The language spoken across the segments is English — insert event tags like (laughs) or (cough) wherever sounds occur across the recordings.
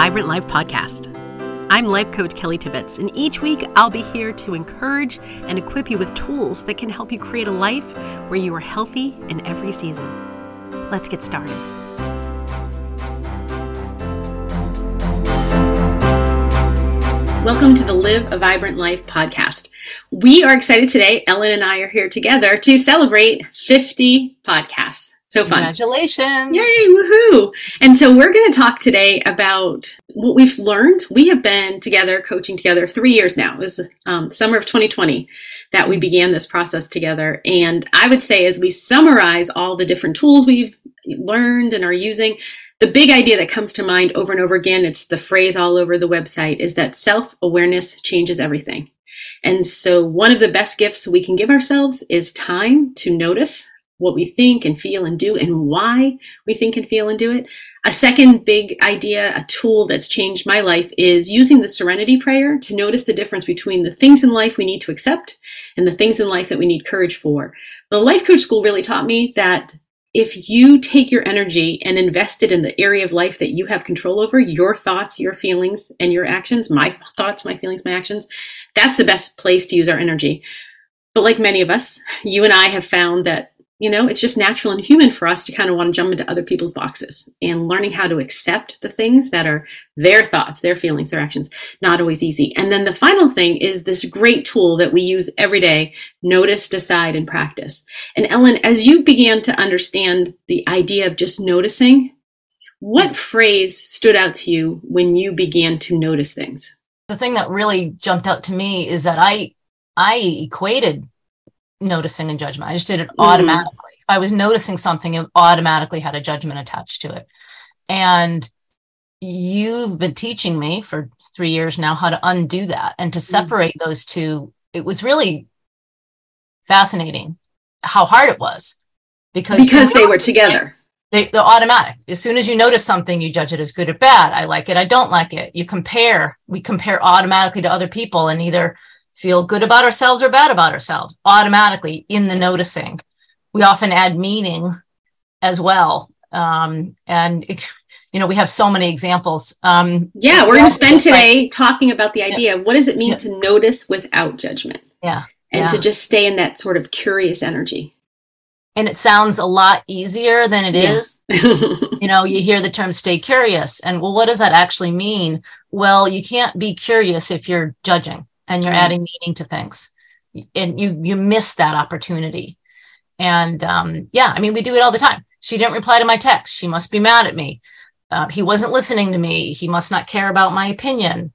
Vibrant Life podcast. I'm life coach Kelly Tibbetts, and each week I'll be here to encourage and equip you with tools that can help you create a life where you are healthy in every season. Let's get started. Welcome to the Live a Vibrant Life podcast. We are excited today. Ellen and I are here together to celebrate 50 podcasts. So fun. Congratulations. Yay, woohoo. And so we're going to talk today about what we've learned. We have been together, coaching together three years now. It was um, summer of 2020 that we began this process together. And I would say, as we summarize all the different tools we've learned and are using, the big idea that comes to mind over and over again, it's the phrase all over the website, is that self awareness changes everything. And so, one of the best gifts we can give ourselves is time to notice what we think and feel and do and why we think and feel and do it. A second big idea, a tool that's changed my life is using the serenity prayer to notice the difference between the things in life we need to accept and the things in life that we need courage for. The life coach school really taught me that if you take your energy and invest it in the area of life that you have control over, your thoughts, your feelings, and your actions, my thoughts, my feelings, my actions, that's the best place to use our energy. But like many of us, you and I have found that you know, it's just natural and human for us to kind of want to jump into other people's boxes and learning how to accept the things that are their thoughts, their feelings, their actions, not always easy. And then the final thing is this great tool that we use every day notice, decide, and practice. And Ellen, as you began to understand the idea of just noticing, what hmm. phrase stood out to you when you began to notice things? The thing that really jumped out to me is that I I equated noticing and judgment. I just did it mm-hmm. automatically. Mm. If I was noticing something, it automatically had a judgment attached to it. And you've been teaching me for three years now how to undo that and to mm-hmm. separate mm. those two. It was really fascinating how hard it was because because they were together. They, they're automatic. As soon as you notice something, you judge it as good or bad. I like it. I don't like it. You compare. We compare automatically to other people and either feel good about ourselves or bad about ourselves automatically in the noticing. We often add meaning as well. Um, and, it, you know, we have so many examples. Um, yeah, we're going to spend today like, talking about the idea yeah. of what does it mean yeah. to notice without judgment? Yeah. And yeah. to just stay in that sort of curious energy. And it sounds a lot easier than it is. (laughs) you know, you hear the term stay curious. And well, what does that actually mean? Well, you can't be curious if you're judging and you're mm-hmm. adding meaning to things. And you you miss that opportunity. And um, yeah i mean we do it all the time. She didn't reply to my text. She must be mad at me. Uh, he wasn't listening to me. He must not care about my opinion.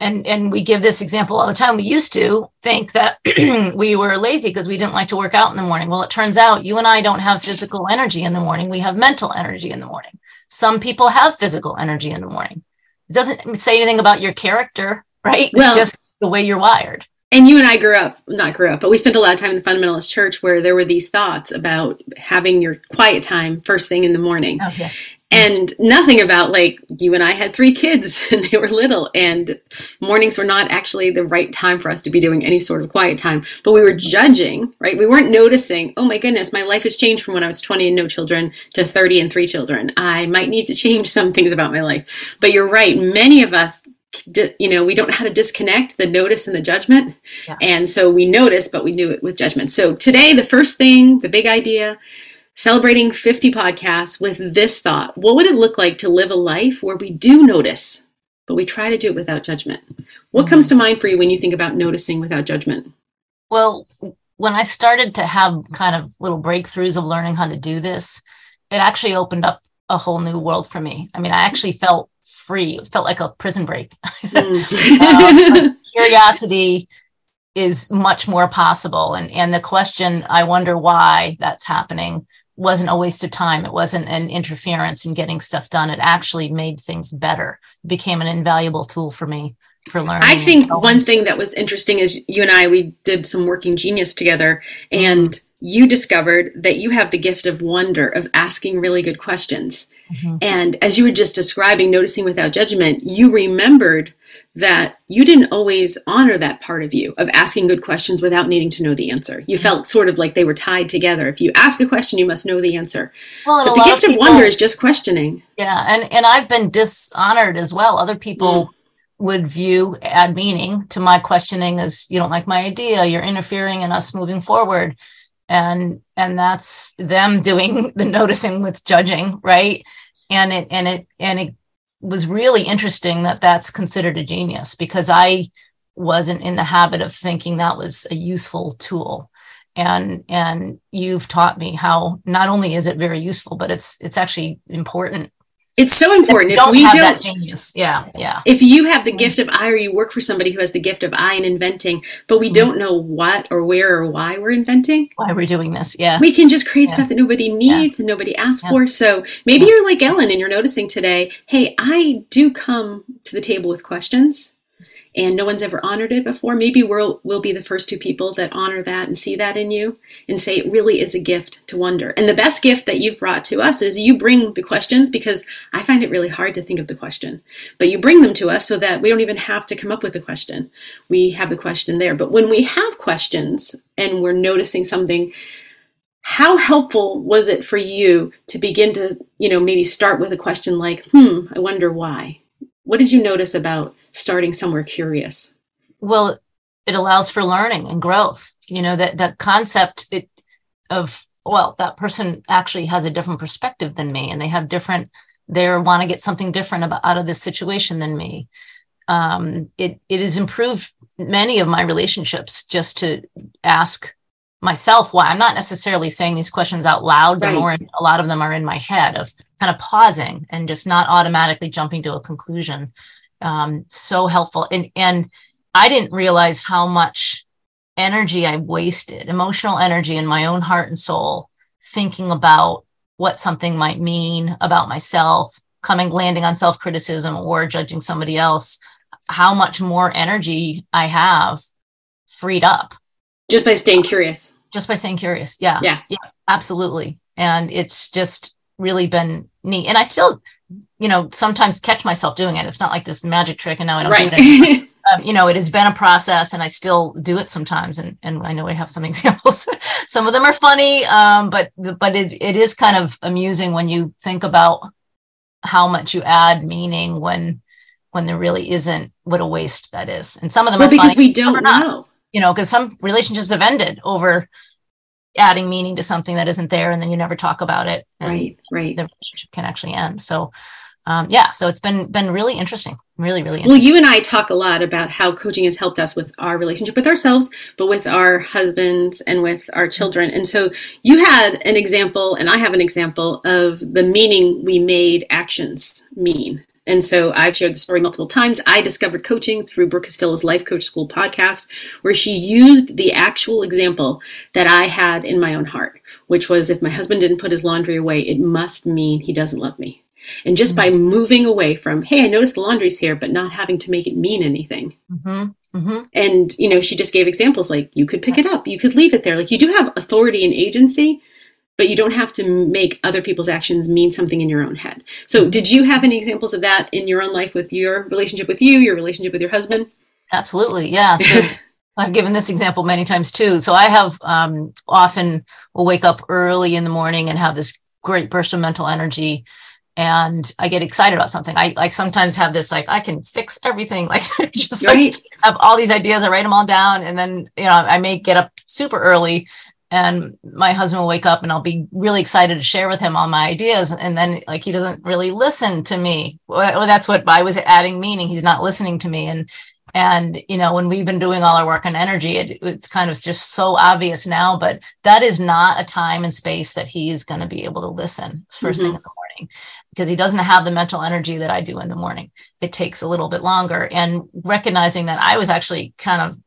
And and we give this example all the time. We used to think that (clears throat) we were lazy because we didn't like to work out in the morning. Well it turns out you and i don't have physical energy in the morning. We have mental energy in the morning. Some people have physical energy in the morning. It doesn't say anything about your character right well, it's just the way you're wired. And you and I grew up, not grew up, but we spent a lot of time in the fundamentalist church where there were these thoughts about having your quiet time first thing in the morning. Oh, yeah. And nothing about like you and I had three kids (laughs) and they were little and mornings were not actually the right time for us to be doing any sort of quiet time. But we were judging, right? We weren't noticing, oh my goodness, my life has changed from when I was 20 and no children to 30 and three children. I might need to change some things about my life. But you're right. Many of us you know we don't know how to disconnect the notice and the judgment. Yeah. and so we notice but we knew it with judgment. So today the first thing the big idea celebrating 50 podcasts with this thought. What would it look like to live a life where we do notice but we try to do it without judgment? What mm-hmm. comes to mind for you when you think about noticing without judgment? Well when i started to have kind of little breakthroughs of learning how to do this it actually opened up a whole new world for me. I mean i actually felt free. It felt like a prison break. Mm. (laughs) um, (laughs) curiosity is much more possible. And, and the question, I wonder why that's happening, wasn't a waste of time. It wasn't an interference in getting stuff done. It actually made things better. It became an invaluable tool for me for learning. I think one thing that was interesting is you and I, we did some working genius together and mm-hmm you discovered that you have the gift of wonder, of asking really good questions. Mm-hmm. And as you were just describing, noticing without judgment, you remembered that you didn't always honor that part of you of asking good questions without needing to know the answer. You mm-hmm. felt sort of like they were tied together. If you ask a question, you must know the answer. Well, but the gift of, people, wonder is just questioning. Yeah, and and I've been dishonored as well. Other people mm would view add meaning to my questioning as you don't like my idea you're interfering in us moving forward and and that's them doing (laughs) the noticing with judging right? And it and it and it was really interesting that that's considered a genius because i wasn't in the habit of thinking that was a useful tool. And and you've taught me how not only is it very useful but it's it's actually important it's so important. If, if we don't, genius, yeah, yeah. If you have the gift of eye, or you work for somebody who has the gift of eye and inventing, but we mm-hmm. don't know what or where or why we're inventing, why we're doing this, yeah, we can just create yeah. stuff that nobody needs yeah. and nobody asks yeah. for. So maybe you're like Ellen and you're noticing today, hey, I do come to the table with questions and no one's ever honored it before, maybe we'll, we'll be the first two people that honor that and see that in you and say it really is a gift to wonder. And the best gift that you've brought to us is you bring the questions because I find it really hard to think of the question. But you bring them to us so that we don't even have to come up with the question. We have the question there. But when we have questions and we're noticing something, how helpful was it for you to begin to, you know, maybe start with a question like, hmm, I wonder why? What did you notice about starting somewhere curious? Well, it allows for learning and growth. You know, that that concept it, of well, that person actually has a different perspective than me, and they have different. They want to get something different about out of this situation than me. Um, it it has improved many of my relationships just to ask myself why i'm not necessarily saying these questions out loud right. more a lot of them are in my head of kind of pausing and just not automatically jumping to a conclusion um, so helpful. And and I didn't realize how much energy I wasted, emotional energy in my own heart and soul, thinking about what something might mean about myself, coming landing on self criticism or judging somebody else. How much more energy I have freed up just by staying curious. Just by staying curious. Yeah. Yeah. Yeah. Absolutely. And it's just really been neat. And I still you know, sometimes catch myself doing it. It's not like this magic trick and now I don't right. do it (laughs) um, you know, it has been a process and I still do it sometimes. And, and I know I have some (laughs) examples. some of them are funny, um, but, but it, it is kind of amusing when you think about how much you add meaning when, when there really isn't what a waste that is. And some of them well, are because funny, we don't know, you know, because some relationships have ended over adding meaning to something that isn't there and then you never talk about it right right. the relationship can actually end. So um, yeah so it's been been really interesting really really well you and i talk a lot about how coaching has helped us with our relationship with ourselves but with our husbands and with our children. And so you had an example and i have an example of the meaning we made actions mean and so I've shared the story multiple times. I discovered coaching through Brooke Castillo's Life Coach School podcast, where she used the actual example that I had in my own heart, which was if my husband didn't put his laundry away, it must mean he doesn't love me. And just mm-hmm. by moving away from, hey, I noticed the laundry's here, but not having to make it mean anything. Mm-hmm. Mm-hmm. And, you know, she just gave examples like you could pick it up, you could leave it there. Like you do have authority and agency, but you don't have to make other people's actions mean something in your own head. So, did you have any examples of that in your own life with your relationship with you, your relationship with your husband? Absolutely, yeah. So (laughs) I've given this example many times too. So I have um, often will wake up early in the morning and have this great burst of mental energy and I get excited about something. I like sometimes have this like I can fix everything, (laughs) like just right. like have all these ideas. I write them all down, and then you know I may get up super early and my husband will wake up and I'll be really excited to share with him all my ideas. And then like he doesn't really listen to me. Well, that's what I was adding meaning. He's not listening to me. And and you know when we've been doing all our work on energy, it, it's kind of just so obvious now. But that is not a time and space that he's going to be able to listen 1st mm-hmm. thing in the morning because he doesn't have the mental energy that I do in the morning. It takes a little bit longer. And recognizing that I was actually kind of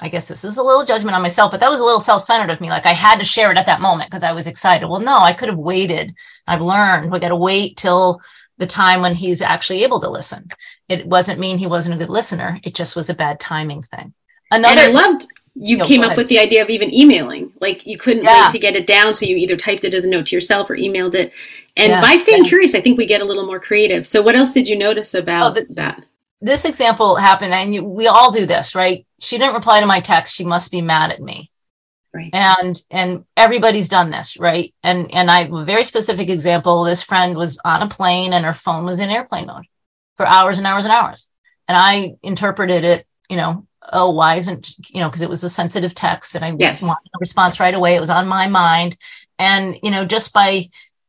I guess this is a little judgment on myself, but that was a little self centered of me. Like I had to share it at that moment because I was excited. Well, no, I could have waited. I've learned we got to wait till the time when he's actually able to listen. It wasn't mean he wasn't a good listener. It just was a bad timing thing. Another and I loved you came up with the idea of even emailing. Like you couldn't yeah. wait to get it down, so you either typed it as a note to yourself or emailed it. And yeah. by staying yeah. curious, I think we get a little more creative. So, what else did you notice about oh, the, that? This example happened, and you, we all do this, right? She didn't reply to my text. She must be mad at me. Right. And and everybody's done this, right? And and I a very specific example. This friend was on a plane and her phone was in airplane mode for hours and hours and hours. And I interpreted it, you know, oh, why isn't, you know, because it was a sensitive text and I yes. wanted a response right away. It was on my mind. And, you know, just by,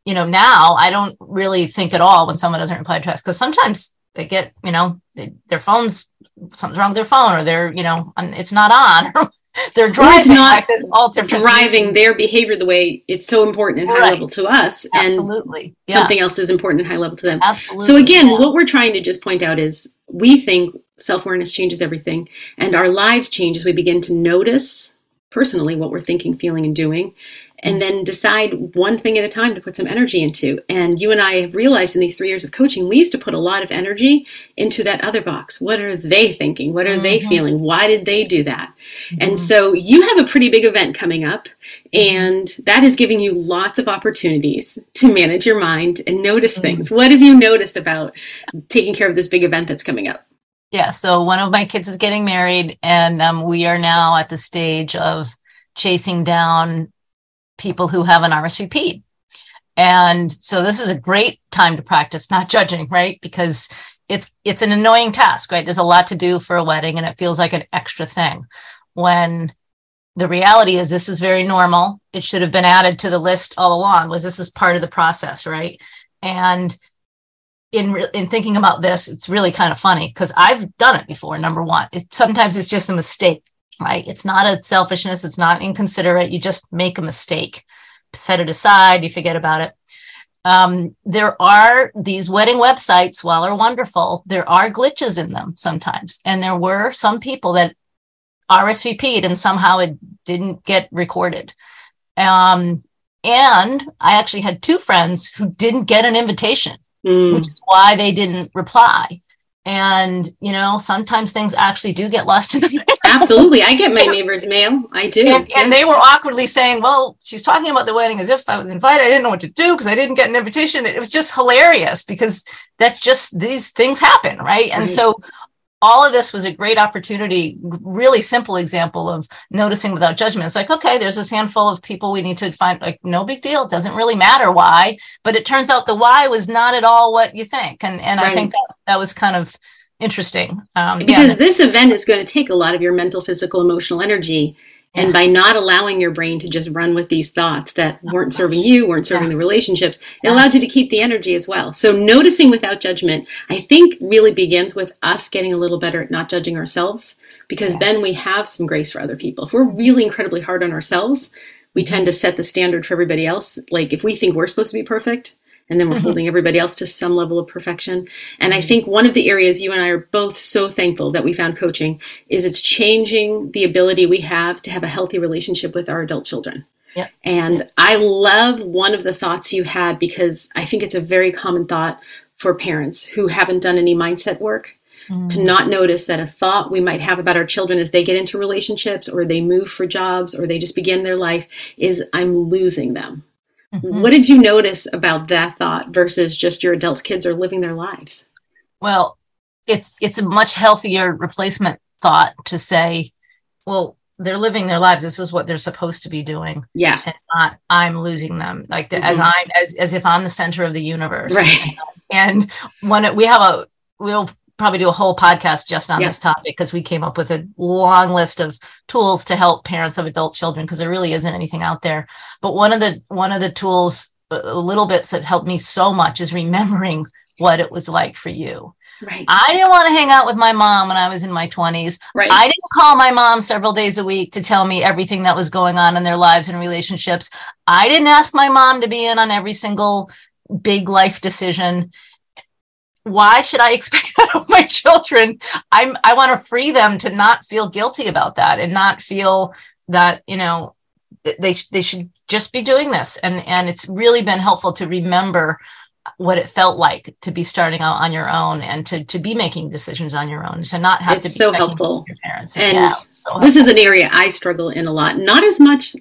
you know, now I don't really think at all when someone doesn't reply to text because sometimes they get, you know, they, their phones, something's wrong with their phone or they're, you know, it's not on (laughs) they're driving. It's not all driving their behavior the way it's so important and high level to us, Absolutely. and yeah. something else is important and high level to them. Absolutely. So again, yeah. what we're trying to just point out is we think self awareness changes everything, and our lives change as we begin to notice personally what we're thinking, feeling, and doing, and then decide one thing at a time to put some energy into. And you and I have realized in these three years of coaching, we used to put a lot of energy into that other box. What are they thinking? What are mm-hmm. they feeling? Why did they do that? Mm-hmm. And so you have a pretty big event coming up, and that is giving you lots of opportunities to manage your mind and notice mm-hmm. things. What have you noticed about taking care of this big event that's coming up? Yeah, so one of my kids is getting married, and um, we are now at the stage of chasing down people who have an RSVP. And so this is a great time to practice not judging, right? Because it's it's an annoying task, right? There's a lot to do for a wedding and it feels like an extra thing. When the reality is this is very normal. It should have been added to the list all along. Was this is part of the process, right? And in in thinking about this, it's really kind of funny because I've done it before. Number one, it, sometimes it's just a mistake right? It's not a selfishness, it's not inconsiderate. You just make a mistake, set it aside, you forget about it. Um, there are these wedding websites, while are wonderful, there are glitches in them sometimes. And there were some people that RSVP'd and somehow it didn't get recorded. Um, and I actually had two friends who didn't get an invitation, mm. which is why they didn't reply and you know sometimes things actually do get lost in the (laughs) mail absolutely. I get my neighbor's mail. I do. And, yeah. and, they were awkwardly saying well she's talking about the wedding as if i was invited. I didn't know what to do because i didn't get an invitation. It was just hilarious because that's just these things happen right? And right. so all of this was a great opportunity, really simple example of noticing without judgment. It's like, okay, there's this handful of people we need to find, like, no big deal. It doesn't really matter why, but it turns out the why was not at all what you think. And, and right. I think that, that was kind of interesting. Um, because yeah. this event is going to take a lot of your mental, physical, emotional energy. Yeah. And by not allowing your brain to just run with these thoughts that weren't serving you, weren't serving yeah. the relationships, it yeah. allowed you to keep the energy as well. So noticing without judgment, I think really begins with us getting a little better at not judging ourselves because then we have some grace for other people. If we're really incredibly hard on ourselves, we mm-hmm. tend to set the standard for everybody else. Like if we think we're supposed to be perfect, and then we're mm-hmm. holding everybody else to some level of perfection. And I think one of the areas you and I are both so thankful that we found coaching is it's changing the ability we have to have a healthy relationship with our adult children. Yep. And yep. I love one of the thoughts you had because I think it's a very common thought for parents who haven't done any mindset work mm-hmm. to not notice that a thought we might have about our children as they get into relationships or they move for jobs or they just begin their life is I'm losing them. Mm-hmm. What did you notice about that thought versus just your adult kids are living their lives? Well, it's it's a much healthier replacement thought to say, well, they're living their lives. This is what they're supposed to be doing. Yeah. And not I'm losing them. Like the, mm-hmm. as I'm as as if I'm the center of the universe. Right. (laughs) And when we have a we'll probably do a whole podcast just on yeah. this topic because we came up with a long list of tools to help parents of adult children because there really isn't anything out there but one of the one of the tools little bits that helped me so much is remembering what it was like for you Right. I didn't want to hang out with my mom when I was in my 20s. Right. I didn't call my mom several days a week to tell me everything that was going on in their lives and relationships. I didn't ask my mom to be in on every single big life decision why should I (laughs) expect that of my children? I'm I want to free them to not feel guilty about that and not feel that, you know, they they should just be doing this. And and it's really been helpful to remember uh, what it felt like to be starting out on your own and to to be making decisions on your own to not have it's to be so helpful your parents and yeah, so this is an area i struggle in a lot not as much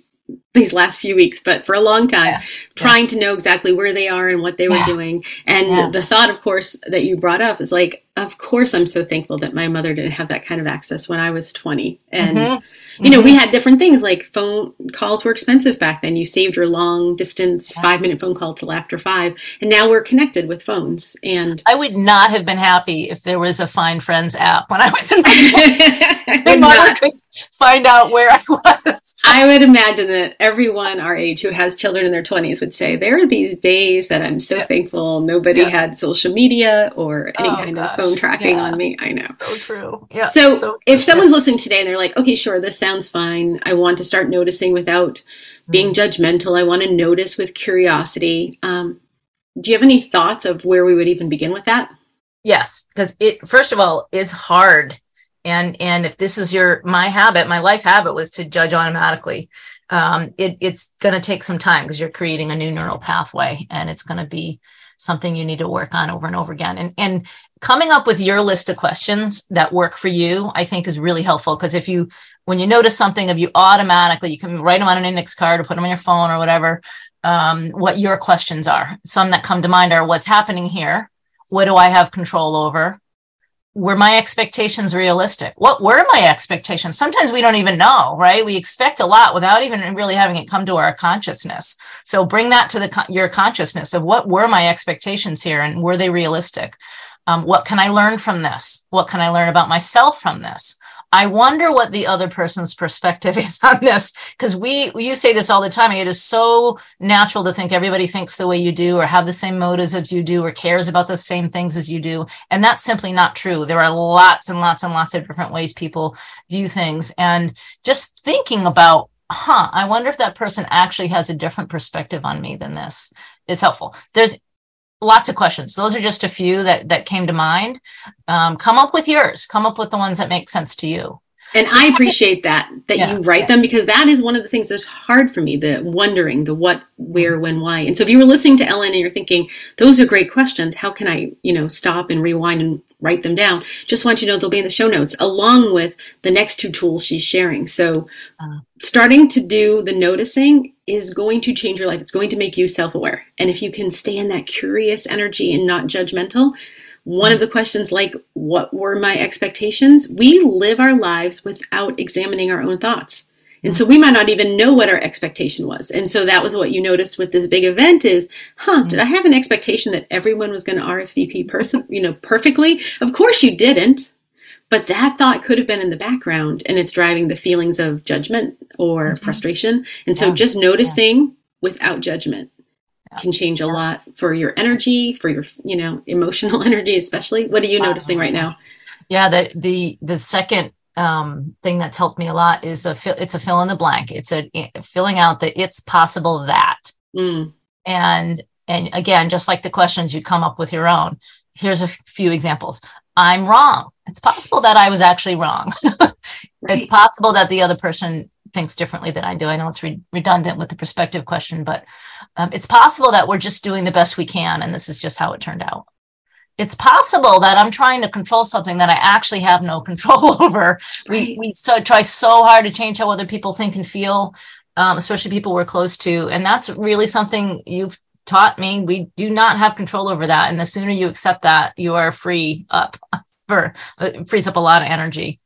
these last few weeks, but for a long time, yeah. trying yeah. to know exactly where they are and what they were yeah. doing. And the thought, of course, that you brought up is like, of course, I'm so thankful that my mother didn't have that kind of access when I was 20. And mm-hmm you know, mm-hmm. we had different things like phone calls were expensive back then. You saved your long distance five minute phone call till after five, and now we're connected with phones. And I would not have been happy if there was a Find Friends app when I was in my, (laughs) my mother could find out where I was. I would imagine that everyone our age who has children in their twenties would say there are these days that I'm so yeah. thankful nobody yeah. had social media or any oh, kind gosh. of phone tracking on me. I know. So true. Yeah. So, so if someone's listening today and they're like, okay, sure, this sounds fine. I want to start noticing without being mm. judgmental. I want to notice with curiosity. Um, do you have any thoughts of where we would even begin with that? Yes, because it first of all, it's hard. And and if this is your my habit, my life habit was to judge automatically. Um, it, it's going to take some time because you're creating a new neural pathway, and it's going to be something you need to work on over and over again. And, and coming up with your list of questions that work for you, I think is really helpful. Because if you, when you notice something of you automatically, you can write them on an index card or put them on your phone or whatever, um, what your questions are. Some that come to mind are what's happening here? What do I have control over? Were my expectations realistic? What were my expectations? Sometimes we don't even know, right? We expect a lot without even really having it come to our consciousness. So bring that to the your consciousness of what were my expectations here and were they realistic? Um, what can I learn from this? What can I learn about myself from this? I wonder what the other person's perspective (laughs) is on this because we you say this all the time. It is so natural to think everybody thinks the way you do or have the same motives as you do or cares about the same things as you do. And that's simply not true. There are lots and lots and lots of different ways people view things. And just thinking about, huh, I wonder if that person actually has a different perspective on me than this is helpful. There's lots of questions. Those are just a few that that came to mind. Um, come up with yours. Come up with the ones that make sense to you. And I appreciate that that yeah, you write yeah. them because that is one of the things that's hard for me, the wondering, the what, where, mm-hmm. when, why. And so if you were listening to Ellen and you're thinking, those are great questions, how can I, you know, stop and rewind and write them down? Just want you to know they'll be in the show notes along with the next two tools she's sharing. So uh, starting to do the noticing is going to change your life. It's going to make you self-aware. And if you can stay in that curious energy and not judgmental, one of the questions, like, what were my expectations? We live our lives without examining our own thoughts. And so we might not even know what our expectation was. And so that was what you noticed with this big event is, huh, did I have an expectation that everyone was going to RSVP person, you know, perfectly? Of course you didn't. But that thought could have been in the background and it's driving the feelings of judgment or mm-hmm. frustration. And so yeah. just noticing yeah. without judgment can change a lot for your energy, for your, you know, emotional (laughs) energy, especially. What are you noticing right now? Yeah, the the the second um, thing that's helped me a lot is a it's a fill in the blank. It's a filling out that it's possible that, mm. and and again, just like the questions, you come up with your own. Here's a few examples. I'm wrong. It's possible that I was actually wrong. (laughs) right. It's possible that the other person thinks differently than I do. I know it's re- redundant with the perspective question, but um, it's possible that we're just doing the best we can, and this is just how it turned out. It's possible that I'm trying to control something that I actually have no (laughs) control over. Right. We we so try so hard to change how other people think and feel, um, especially people we're close to, and that's really something you've taught me. We do not have control over that, and the sooner you accept that, you are free up (laughs) for uh, frees up a lot of energy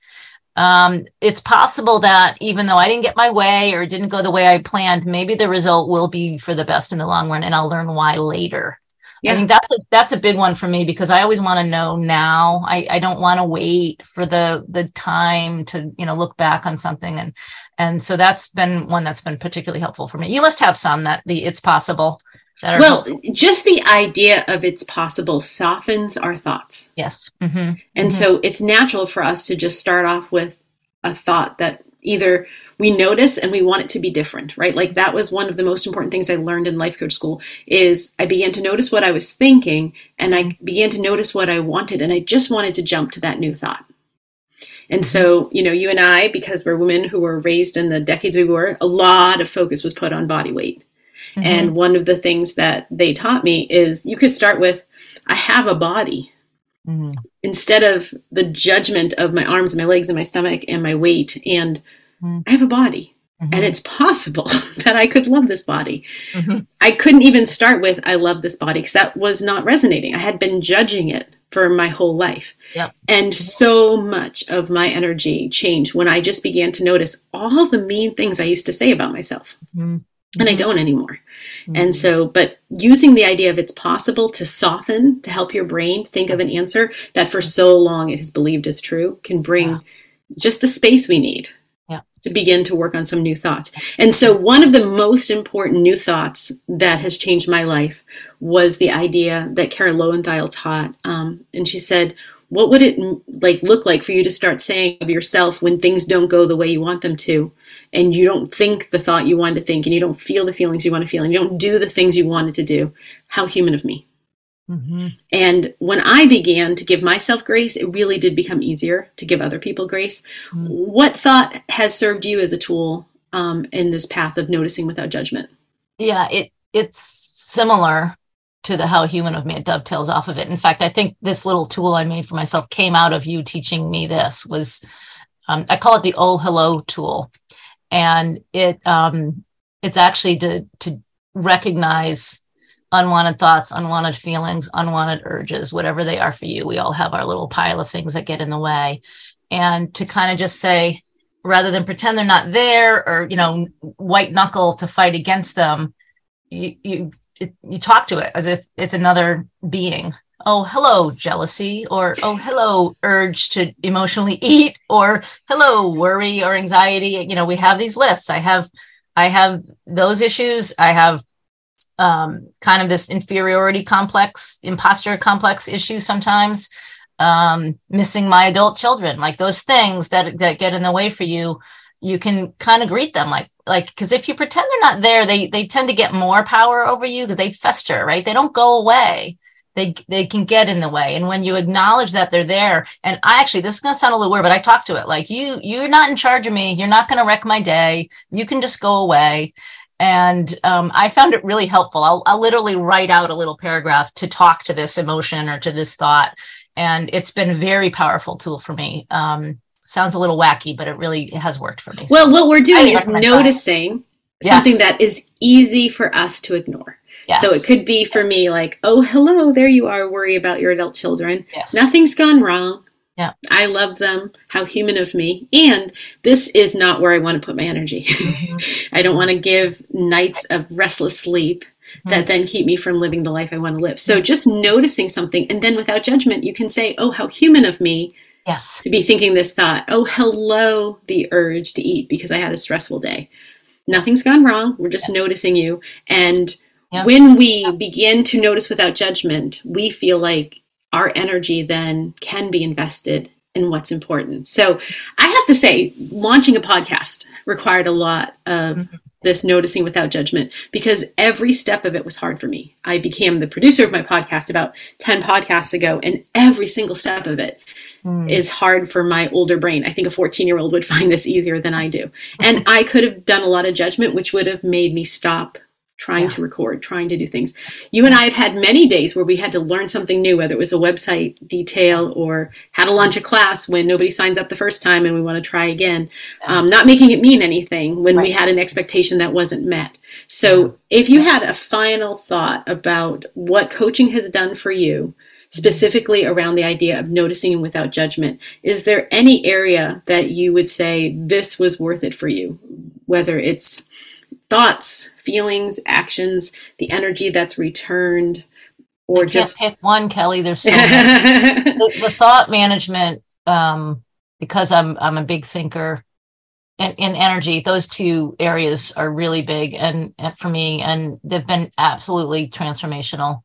um, it's possible that even though I didn't get my way or didn't go the way I planned, maybe the result will be for the best in the long run, and I'll learn why later. Yeah. I think that's a that's a big one for me because I always want to know now. I, I don't want to wait for the the time to you know look back on something and and so that's been one that's been particularly helpful for me. You must have some that the it's possible well helpful. just the idea of it's possible softens our thoughts yes mm-hmm. and mm-hmm. so it's natural for us to just start off with a thought that either we notice and we want it to be different right like that was one of the most important things i learned in life coach school is i began to notice what i was thinking and i began to notice what i wanted and i just wanted to jump to that new thought and so, you know, you and I, because we're women who were raised in the decades we were, a lot of focus was put on body weight. Mm-hmm. And one of the things that they taught me is you could start with, I have a body. Mm-hmm. Instead of the judgment of my arms and my legs and my stomach and my weight, and mm-hmm. I have a body. Mm-hmm. And it's possible (laughs) that I could love this body. Mm-hmm. I couldn't even start with, I love this body, because that was not resonating. I had been judging it for my whole life. Yep. And so much of my energy changed when I just began to notice all the mean things I used to say about myself. Mm-hmm. And I don't anymore. Mm-hmm. And so, but using the idea of it's possible to soften, to help your brain think of an answer that for so long it has believed is true can bring yeah. just the space we need to begin to work on some new thoughts. And so, one of the most important new thoughts that has changed my life was the idea that Kara Loewentheil taught. Um, and she said, "What would it like look like for you to start saying of yourself when things don't go the way you want them to, and you don't think the thought you want to think, and you don't feel the feelings you want to feel, and you don't do the things you wanted to do? How human of me." Mm-hmm. And when I began to give myself grace, it really did become easier to give other people grace. Mm-hmm. What thought has served you as a tool um, in this path of noticing without judgment? Yeah, it it's similar to the how human of me. It dovetails off of it. In fact, I think this little tool I made for myself came out of you teaching me this. Was um, I call it the Oh Hello tool, and it um, it's actually to to recognize unwanted thoughts, unwanted feelings, unwanted urges, whatever they are for you. We all have our little pile of things that get in the way. And to kind of just say, rather than pretend they're not there or, you know, white knuckle to fight against them, you, you, it, you talk to it as if it's another being. Oh, hello, jealousy, or oh, hello, urge to emotionally eat, or hello, worry or anxiety. You know, we have these lists. I have, I have those issues. I have um, kind of this inferiority complex, imposter complex issue sometimes. Um, missing my adult children, like those things that that get in the way for you, you can kind of greet them like like because if you pretend they're not there, they they tend to get more power over you because they fester, right? They don't go away. They they can get in the way. And when you acknowledge that they're there, and I actually this is gonna sound a little weird, but I talk to it like you you're not in charge of me. You're not gonna wreck my day. You can just go away and um, I found it really helpful. I'll, I'll, literally write out a little paragraph to talk to this emotion or to this thought, and it's been a very powerful tool for me. Um, sounds a little wacky, but it really has worked for me. Well, so what we're doing is noticing yes. something that is easy for us to ignore. Yes. So it could be for yes. me like, oh, hello, there you are, worry about your adult children. Nothing's gone wrong. Yeah. I love them. How human of me. And this is not where I want to put my energy. Mm-hmm. (laughs) I don't want to give nights of restless sleep mm-hmm. that then keep me from living the life I want to live. So just noticing something and then without judgment, you can say, Oh, how human of me. Yes. To be thinking this thought, Oh, hello, the urge to eat because I had a stressful day. Nothing's gone wrong. We're just yeah. noticing you. And when we begin to notice without judgment, we feel like our energy then can be invested in what's important. So I have to say, launching a podcast required a lot of mm-hmm. this noticing without judgment because every step of it was hard for me. I became the producer of my podcast about 10 podcasts ago, and every single step of it mm. is hard for my older brain. I think a 14 year old would (laughs) find this easier than I do. And (laughs) I could have done a lot of judgment, which would have made me stop trying yeah. to record, trying to do things. You and I have had many days where we had to learn something new, whether it was a website detail or how to launch a class when nobody signs up the first time and we want to try again. Um, not making it mean anything when right. we had an expectation that wasn't met. So if you had a final thought about what coaching has done for you, specifically around the idea of noticing and without judgment. Is there any area that you would say this was worth it for you? Whether it's thoughts, feelings, actions, the energy that's returned, or just pick one, Kelly. There's so (laughs) the, the, thought management. Um, because I'm I'm a big thinker, and in energy, those two areas are really big and, and for me, and they've been absolutely transformational.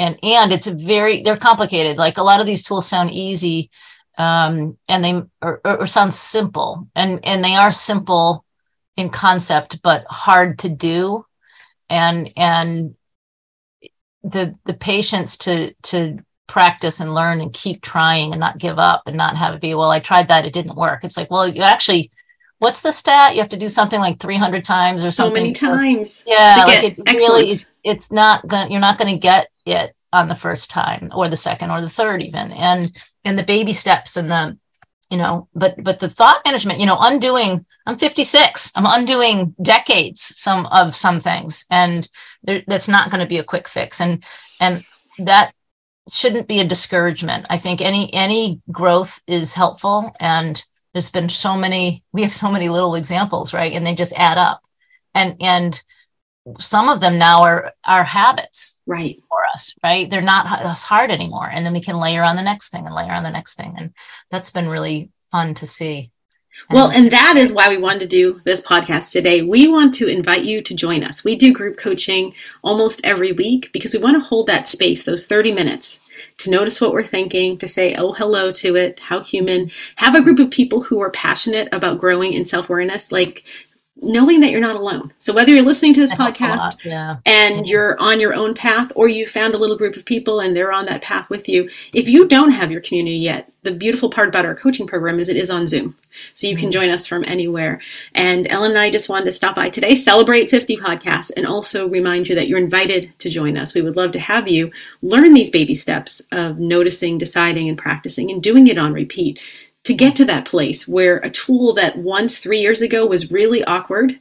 And and it's very they're complicated. Like a lot of these tools sound easy, um, and they or, or sound simple, and and they are simple in concept but hard to do. And and the the patience to to practice and learn and keep trying and not give up and not have it be well i tried that it didn't work. It's like well you actually what's the stat? You have to do something like 300 times or so something. many times. Yeah, like it really, it's not going. You're not going to get it on the first time or the second or the third even. And and the baby steps and the you know but but the thought management you know undoing i'm 56 i'm undoing decades some of some things and there, that's not going to be a quick fix and and that shouldn't be a discouragement i think any any growth is helpful and there's been so many we have so many little examples right? And they just add up. And and some of them now are are habits right. for us right? They're not as hard anymore. And then we can layer on the next thing and layer on the next thing. And that's been really fun to see. Well, and that is why we wanted to do this podcast today. We want to invite you to join us. We do group coaching almost every week because we want to hold that space, those 30 minutes, to notice what we're thinking, to say, oh, hello to it, how human. Have a group of people who are passionate about growing in self awareness, like knowing that you're not alone. So whether you're listening to this podcast yeah. and yeah. you're on your own path or you found a little group of people and they're on that path with you, if you don't have your community yet, the beautiful part about our coaching program is it is on Zoom. So you mm-hmm. can join us from anywhere. And Ellen and I just wanted to stop by today, celebrate 50 podcasts, and also remind you that you're invited to join us. We would love to have you learn these baby steps of noticing, deciding, and practicing and doing it on repeat to get to that place where a tool that once three years ago was really awkward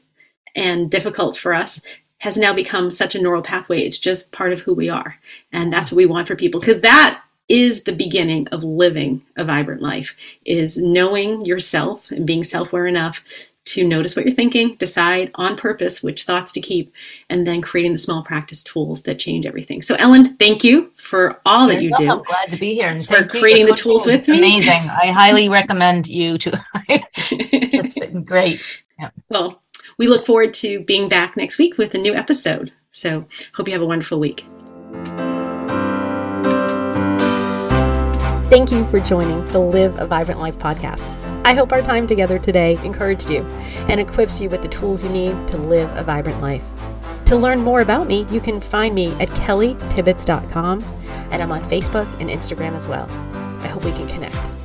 and difficult for us has now become such a neural pathway. It's just part of who we are. And that's what we want for people because that is the beginning of living a vibrant life is knowing yourself and being self-aware enough to notice what you're thinking, decide on purpose which thoughts to keep, and then creating the small practice tools that change everything. So, Ellen, thank you for all that you do. I'm glad to be here and for creating the tools with me. Amazing. I highly (laughs) recommend you to. (laughs) it's been great. Yeah. Well, we look forward to being back next week with a new episode. So, hope you have a wonderful week. Thank you for joining the Live a Vibrant Life podcast. I hope our time together today encouraged you and equips you with the tools you need to live a vibrant life. To learn more about me, you can find me at kellytibbets.com and I'm on Facebook and Instagram as well. I hope we can connect.